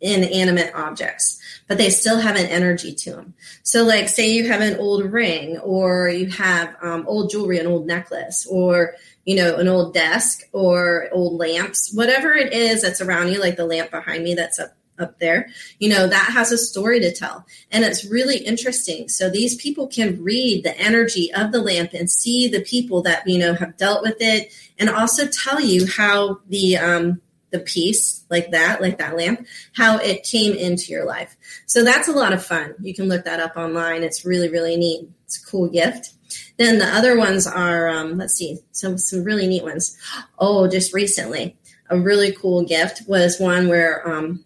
inanimate objects, but they still have an energy to them. So, like, say you have an old ring, or you have um, old jewelry, an old necklace, or you know, an old desk or old lamps, whatever it is that's around you, like the lamp behind me that's up up there, you know, that has a story to tell. And it's really interesting. So these people can read the energy of the lamp and see the people that, you know, have dealt with it and also tell you how the, um, the piece like that, like that lamp, how it came into your life. So that's a lot of fun. You can look that up online. It's really, really neat. It's a cool gift. Then the other ones are, um, let's see, some some really neat ones. Oh, just recently, a really cool gift was one where um,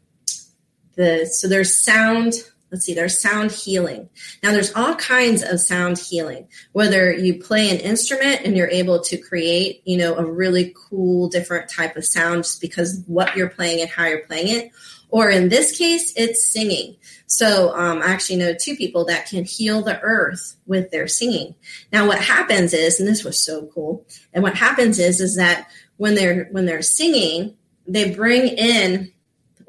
the so there's sound let's see there's sound healing. Now there's all kinds of sound healing whether you play an instrument and you're able to create you know a really cool different type of sound just because what you're playing and how you're playing it. Or in this case it's singing. So um, i actually know two people that can heal the earth with their singing. Now what happens is and this was so cool and what happens is is that when they're when they're singing they bring in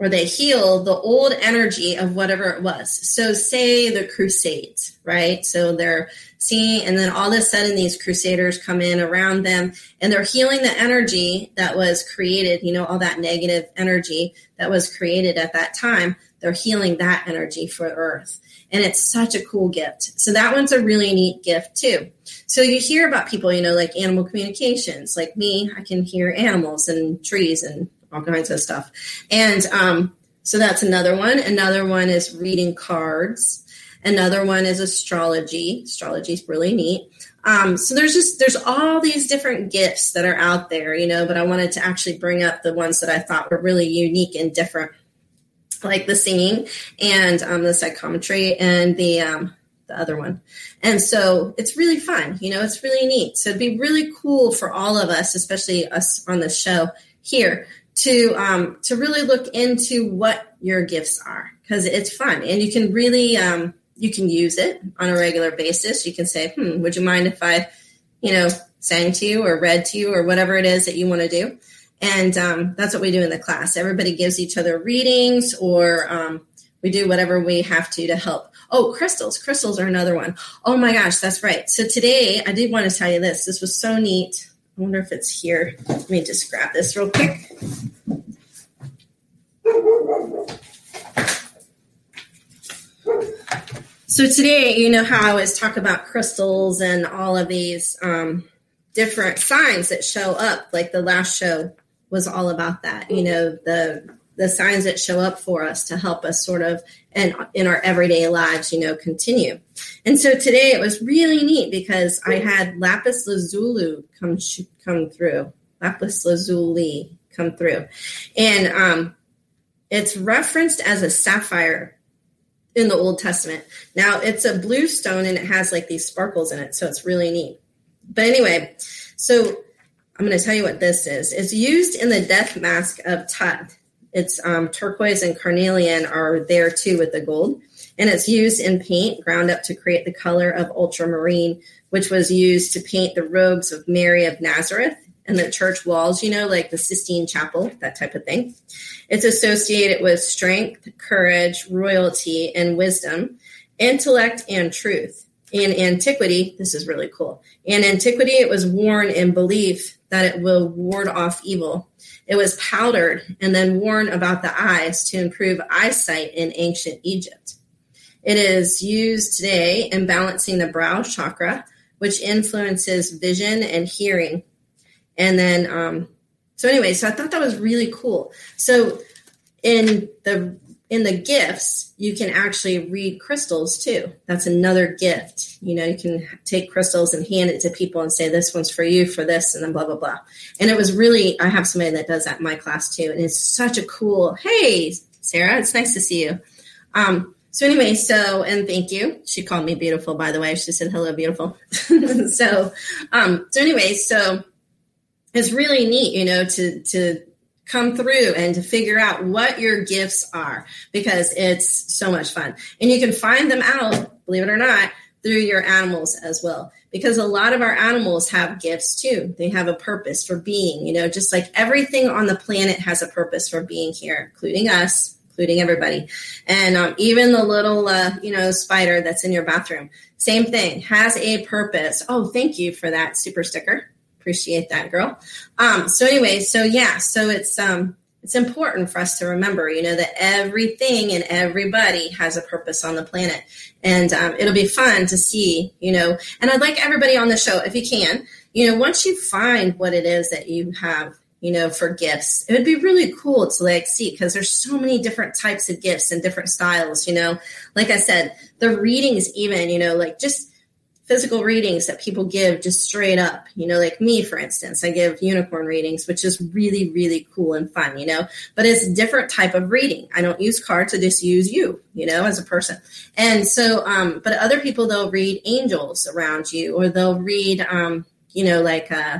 or they heal the old energy of whatever it was. So, say the Crusades, right? So they're seeing, and then all of a sudden these Crusaders come in around them and they're healing the energy that was created, you know, all that negative energy that was created at that time. They're healing that energy for Earth. And it's such a cool gift. So, that one's a really neat gift too. So, you hear about people, you know, like animal communications, like me, I can hear animals and trees and all kinds of stuff. And um, so that's another one. Another one is reading cards. Another one is astrology. Astrology is really neat. Um, so there's just there's all these different gifts that are out there, you know. But I wanted to actually bring up the ones that I thought were really unique and different, like the singing and um, the psychometry and the um, the other one. And so it's really fun, you know. It's really neat. So it'd be really cool for all of us, especially us on the show here, to um, to really look into what your gifts are because it's fun and you can really um, you can use it on a regular basis. You can say, "Hmm, would you mind if I, you know, sang to you or read to you or whatever it is that you want to do?" And um, that's what we do in the class. Everybody gives each other readings or um, we do whatever we have to to help. Oh, crystals. Crystals are another one. Oh my gosh, that's right. So today I did want to tell you this. This was so neat. I wonder if it's here. Let me just grab this real quick. So today, you know how I always talk about crystals and all of these um, different signs that show up. Like the last show was all about that. You know the the signs that show up for us to help us sort of and in our everyday lives, you know, continue. And so today it was really neat because I had lapis lazuli come come through, lapis lazuli come through, and um, it's referenced as a sapphire in the Old Testament. Now it's a blue stone and it has like these sparkles in it, so it's really neat. But anyway, so I'm going to tell you what this is. It's used in the death mask of Tut. It's um, turquoise and carnelian are there too with the gold. And it's used in paint ground up to create the color of ultramarine, which was used to paint the robes of Mary of Nazareth and the church walls, you know, like the Sistine Chapel, that type of thing. It's associated with strength, courage, royalty, and wisdom, intellect, and truth. In antiquity, this is really cool. In antiquity, it was worn in belief that it will ward off evil. It was powdered and then worn about the eyes to improve eyesight in ancient Egypt. It is used today in balancing the brow chakra, which influences vision and hearing. And then, um, so anyway, so I thought that was really cool. So in the in the gifts, you can actually read crystals too. That's another gift. You know, you can take crystals and hand it to people and say, this one's for you for this, and then blah, blah, blah. And it was really, I have somebody that does that in my class too. And it's such a cool, hey, Sarah, it's nice to see you. Um, so anyway, so, and thank you. She called me beautiful, by the way. She said, hello, beautiful. so, um, so anyway, so it's really neat, you know, to, to, come through and to figure out what your gifts are because it's so much fun. And you can find them out, believe it or not, through your animals as well. Because a lot of our animals have gifts too. They have a purpose for being, you know, just like everything on the planet has a purpose for being here, including us, including everybody. And um, even the little, uh, you know, spider that's in your bathroom, same thing, has a purpose. Oh, thank you for that super sticker appreciate that girl. Um so anyway so yeah so it's um it's important for us to remember you know that everything and everybody has a purpose on the planet. And um, it'll be fun to see you know and i'd like everybody on the show if you can you know once you find what it is that you have you know for gifts it would be really cool to like see because there's so many different types of gifts and different styles you know. Like i said the readings even you know like just physical readings that people give just straight up. You know, like me, for instance, I give unicorn readings, which is really, really cool and fun, you know, but it's a different type of reading. I don't use cards, I just use you, you know, as a person. And so, um, but other people, they'll read angels around you or they'll read, um, you know, like, uh,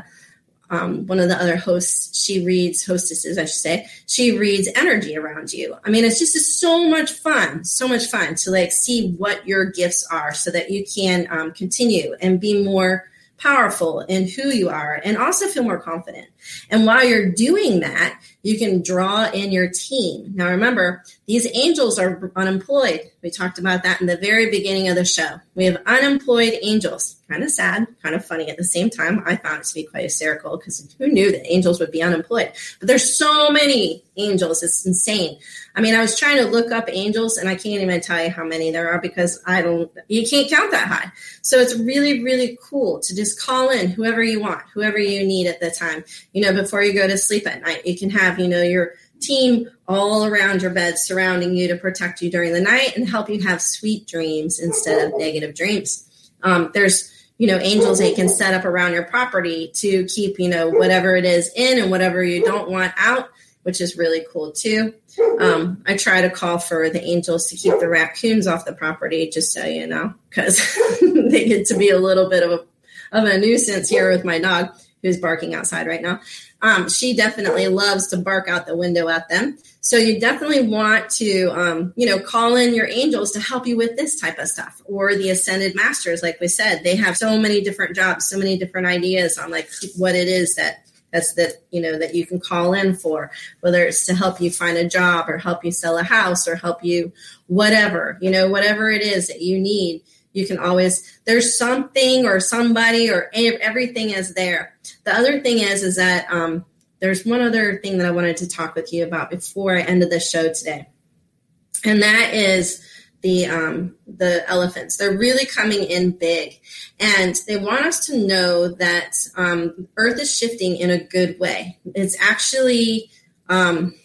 um, one of the other hosts, she reads, hostesses, I should say, she reads energy around you. I mean, it's just it's so much fun, so much fun to like see what your gifts are so that you can um, continue and be more powerful in who you are and also feel more confident. And while you're doing that, you can draw in your team. Now, remember, these angels are unemployed. We talked about that in the very beginning of the show. We have unemployed angels. Kind of sad, kind of funny at the same time. I found it to be quite hysterical because who knew that angels would be unemployed? But there's so many angels. It's insane. I mean, I was trying to look up angels and I can't even tell you how many there are because I don't, you can't count that high. So it's really, really cool to just call in whoever you want, whoever you need at the time. You know, before you go to sleep at night, you can have, you know, your team all around your bed surrounding you to protect you during the night and help you have sweet dreams instead of negative dreams. Um, there's you know angels they can set up around your property to keep you know whatever it is in and whatever you don't want out which is really cool too. Um, i try to call for the angels to keep the raccoons off the property just so you know because they get to be a little bit of a, of a nuisance here with my dog who's barking outside right now um, she definitely loves to bark out the window at them. So you definitely want to, um, you know, call in your angels to help you with this type of stuff, or the ascended masters. Like we said, they have so many different jobs, so many different ideas on like what it is that that's that you know that you can call in for whether it's to help you find a job or help you sell a house or help you whatever you know whatever it is that you need you can always there's something or somebody or everything is there the other thing is is that um, there's one other thing that i wanted to talk with you about before i ended the show today and that is the um, the elephants. They're really coming in big, and they want us to know that um, Earth is shifting in a good way. It's actually um,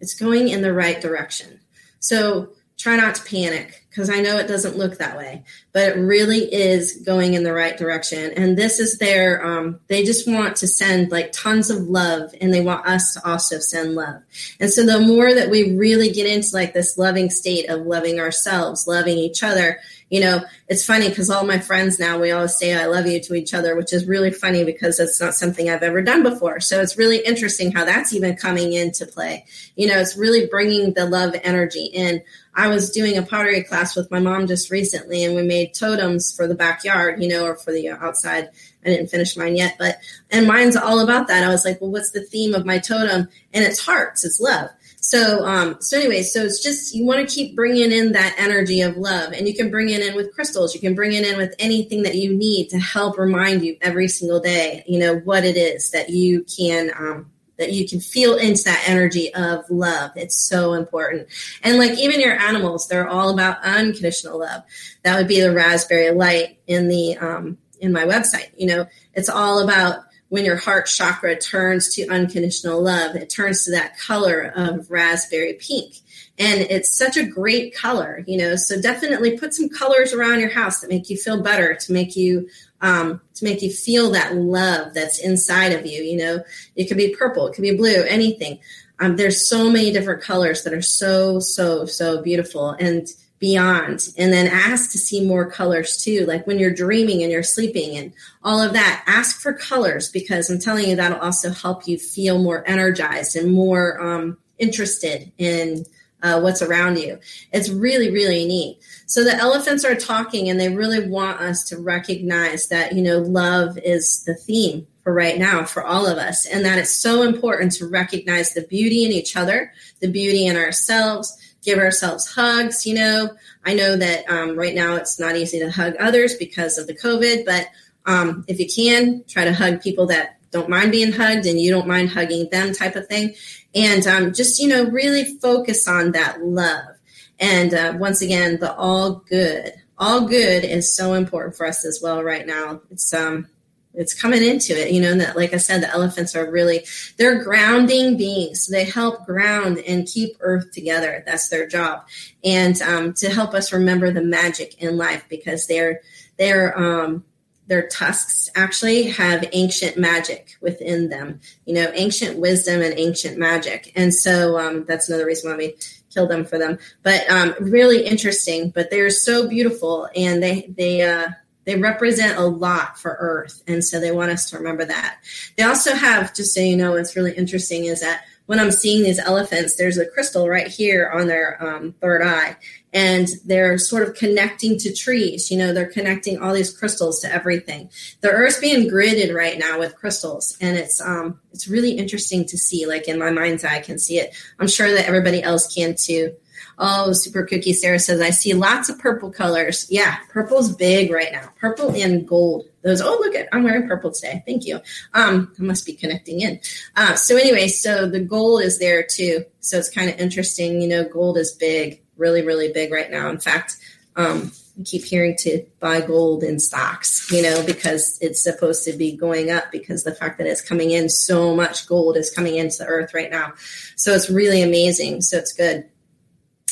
it's going in the right direction. So try not to panic because I know it doesn't look that way, but it really is going in the right direction. And this is their, um, they just want to send like tons of love and they want us to also send love. And so the more that we really get into like this loving state of loving ourselves, loving each other, you know, it's funny because all my friends now, we always say I love you to each other, which is really funny because it's not something I've ever done before. So it's really interesting how that's even coming into play. You know, it's really bringing the love energy in. I was doing a pottery class with my mom just recently, and we made totems for the backyard, you know, or for the outside. I didn't finish mine yet, but and mine's all about that. I was like, well, what's the theme of my totem? And it's hearts, it's love. So, um, so anyway, so it's just you want to keep bringing in that energy of love, and you can bring it in with crystals. You can bring it in with anything that you need to help remind you every single day, you know, what it is that you can um, that you can feel into that energy of love. It's so important. And like even your animals, they're all about unconditional love. That would be the raspberry light in the um, in my website. You know, it's all about when your heart chakra turns to unconditional love. It turns to that color of raspberry pink. And it's such a great color, you know. So definitely put some colors around your house that make you feel better, to make you um, to make you feel that love that's inside of you. You know, it could be purple, it could be blue, anything. Um, there's so many different colors that are so, so, so beautiful and beyond. And then ask to see more colors too, like when you're dreaming and you're sleeping and all of that. Ask for colors because I'm telling you that'll also help you feel more energized and more um, interested in uh, what's around you. It's really, really neat. So the elephants are talking and they really want us to recognize that, you know, love is the theme for right now for all of us and that it's so important to recognize the beauty in each other, the beauty in ourselves, give ourselves hugs. You know, I know that um, right now it's not easy to hug others because of the COVID, but um, if you can, try to hug people that don't mind being hugged and you don't mind hugging them type of thing. And um, just you know really focus on that love. And uh, once again the all good all good is so important for us as well right now. It's um it's coming into it you know that like i said the elephants are really they're grounding beings. They help ground and keep earth together. That's their job. And um, to help us remember the magic in life because they're they're um, their tusks actually have ancient magic within them, you know, ancient wisdom and ancient magic. And so um, that's another reason why we kill them for them. But um, really interesting. But they're so beautiful, and they they uh, they represent a lot for Earth, and so they want us to remember that. They also have, just so you know, what's really interesting is that when I'm seeing these elephants, there's a crystal right here on their um, third eye, and they're sort of connecting to trees. You know, they're connecting all these crystals to everything. The Earth's being gridded right now with crystals, and it's um, it's really interesting to see. Like in my mind's eye, I can see it. I'm sure that everybody else can too. Oh, Super Cookie Sarah says, I see lots of purple colors. Yeah, purple's big right now. Purple and gold. Those, oh, look at, I'm wearing purple today. Thank you. Um, I must be connecting in. Uh, so anyway, so the gold is there too. So it's kind of interesting. You know, gold is big, really, really big right now. In fact, um, I keep hearing to buy gold in stocks, you know, because it's supposed to be going up because the fact that it's coming in so much gold is coming into the earth right now. So it's really amazing. So it's good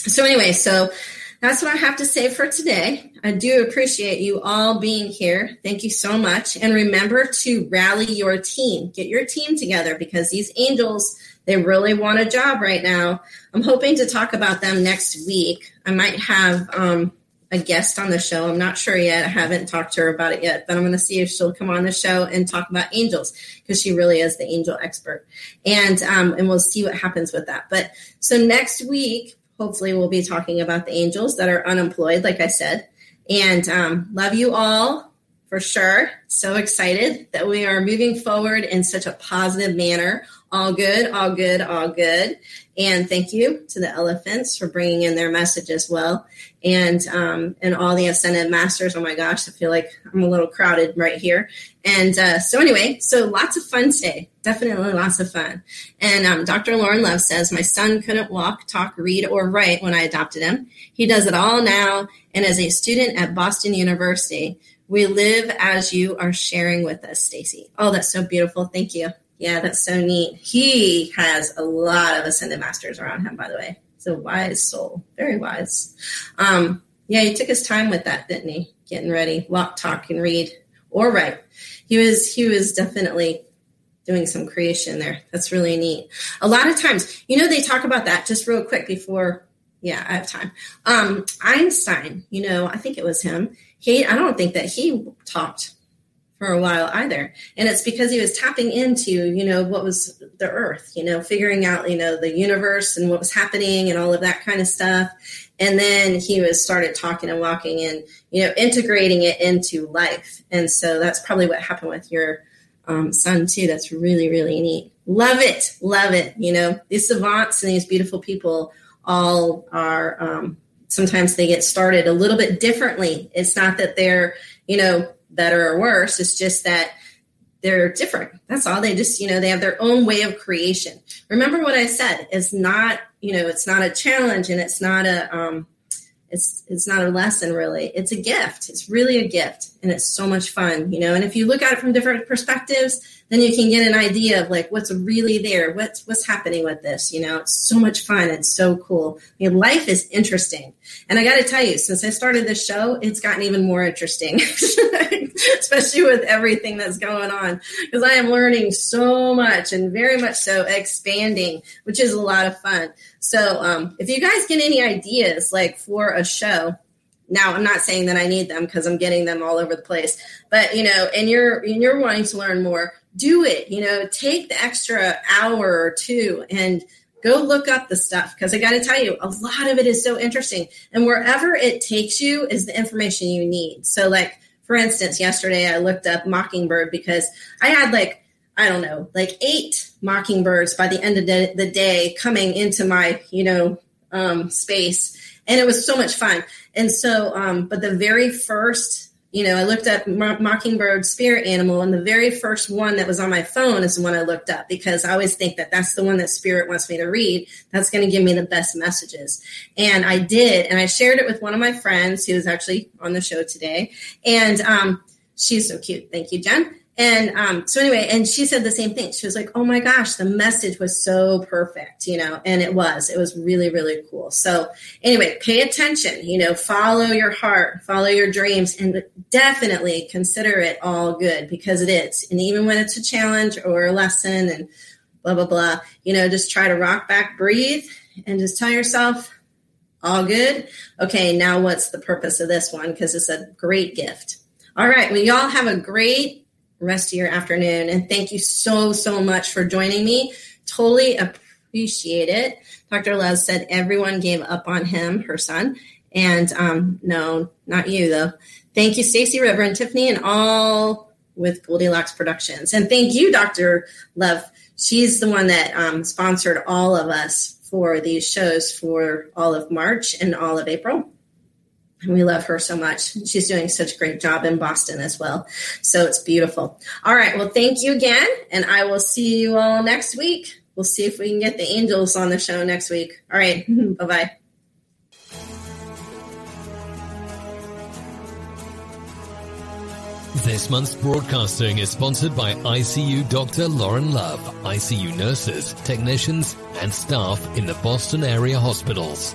so anyway, so that's what I have to say for today. I do appreciate you all being here. Thank you so much. And remember to rally your team. Get your team together because these angels, they really want a job right now. I'm hoping to talk about them next week. I might have um, a guest on the show. I'm not sure yet. I haven't talked to her about it yet, but I'm going to see if she'll come on the show and talk about angels because she really is the angel expert. And um, and we'll see what happens with that. But so next week hopefully we'll be talking about the angels that are unemployed, like I said. And um, love you all. For sure. So excited that we are moving forward in such a positive manner. All good, all good, all good. And thank you to the elephants for bringing in their message as well. And um, and all the ascended masters. Oh my gosh, I feel like I'm a little crowded right here. And uh, so anyway, so lots of fun today. Definitely lots of fun. And um, Dr. Lauren Love says my son couldn't walk, talk, read, or write when I adopted him. He does it all now, and as a student at Boston University. We live as you are sharing with us, Stacy. Oh, that's so beautiful. Thank you. Yeah, that's so neat. He has a lot of ascended masters around him, by the way. He's a wise soul, very wise. Um, yeah, he took his time with that, didn't he? Getting ready, walk, talk, and read, or write. He was he was definitely doing some creation there. That's really neat. A lot of times, you know, they talk about that just real quick before. Yeah, I have time. Um, Einstein, you know, I think it was him he I don't think that he talked for a while either. And it's because he was tapping into, you know, what was the earth, you know, figuring out, you know, the universe and what was happening and all of that kind of stuff. And then he was started talking and walking and, you know, integrating it into life. And so that's probably what happened with your um, son too. That's really, really neat. Love it. Love it. You know, these savants and these beautiful people all are, um, sometimes they get started a little bit differently. It's not that they're, you know, better or worse. It's just that they're different. That's all. They just, you know, they have their own way of creation. Remember what I said. It's not, you know, it's not a challenge and it's not a, um, it's it's not a lesson really it's a gift it's really a gift and it's so much fun you know and if you look at it from different perspectives then you can get an idea of like what's really there what's what's happening with this you know? It's so much fun. It's so cool. I mean, life is interesting. And i got to tell you since i started this show it's gotten even more interesting. Especially with everything that's going on. Because i am learning so much and very much so expanding which is a lot of fun. So um, if you guys get any ideas like for a show now i'm not saying that i need them because i'm getting them all over the place but you know and you're and you're wanting to learn more do it you know take the extra hour or two and go look up the stuff. Because i got to tell you a lot of it is so interesting. And wherever it takes you is the information you need. So like for instance yesterday i looked up mockingbird because i had like i don't know like eight mockingbirds by the end of the day coming into my you know um, space. And it was so much fun. And so, um, but the very first, you know, I looked up Mockingbird spirit animal, and the very first one that was on my phone is the one I looked up because I always think that that's the one that spirit wants me to read. That's going to give me the best messages. And I did, and I shared it with one of my friends who was actually on the show today. And um, she's so cute. Thank you, Jen. And um, so anyway, and she said the same thing. She was like, "Oh my gosh, the message was so perfect," you know, and it was. It was really, really cool. So anyway, pay attention. You know, follow your heart, follow your dreams, and definitely consider it all good because it is. And even when it's a challenge or a lesson, and blah blah blah, you know, just try to rock back, breathe, and just tell yourself, all good. Okay, now what's the purpose of this one? Because it's a great gift. All right, well, y'all have a great rest of your afternoon. And thank you so, so much for joining me. Totally appreciate it. Dr. Les said everyone gave up on him, her son. And um, no, not you, though. Thank you, Stacy River and Tiffany, and all with Goldilocks Productions. And thank you, Dr. Love. She's the one that um, sponsored all of us for these shows for all of March and all of April. And we love her so much. She's doing such a great job in Boston as well. So it's beautiful. All right. Well, thank you again. And I will see you all next week. We'll see if we can get the angels on the show next week. All right. Mm-hmm. bye bye. This month's broadcasting is sponsored by ICU Dr. Lauren Love, ICU nurses, technicians, and staff in the Boston area hospitals.